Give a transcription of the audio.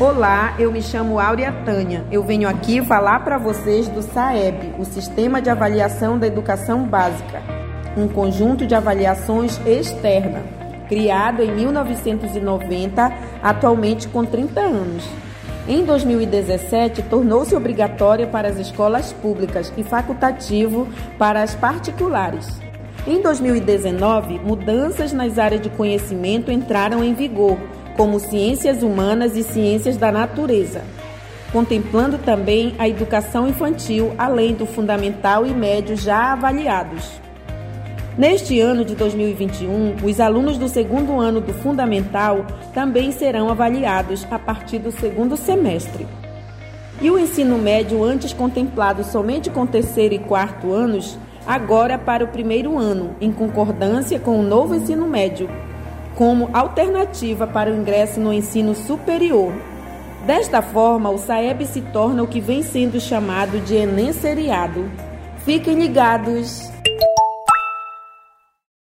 Olá, eu me chamo Áurea Tânia. Eu venho aqui falar para vocês do SAEB, o Sistema de Avaliação da Educação Básica, um conjunto de avaliações externa, criado em 1990, atualmente com 30 anos. Em 2017, tornou-se obrigatória para as escolas públicas e facultativo para as particulares. Em 2019, mudanças nas áreas de conhecimento entraram em vigor como ciências humanas e ciências da natureza, contemplando também a educação infantil, além do fundamental e médio já avaliados. Neste ano de 2021, os alunos do segundo ano do Fundamental também serão avaliados a partir do segundo semestre. E o ensino médio, antes contemplado somente com terceiro e quarto anos, agora para o primeiro ano, em concordância com o novo ensino médio, como alternativa para o ingresso no ensino superior. Desta forma, o SAEB se torna o que vem sendo chamado de Enem seriado. Fiquem ligados!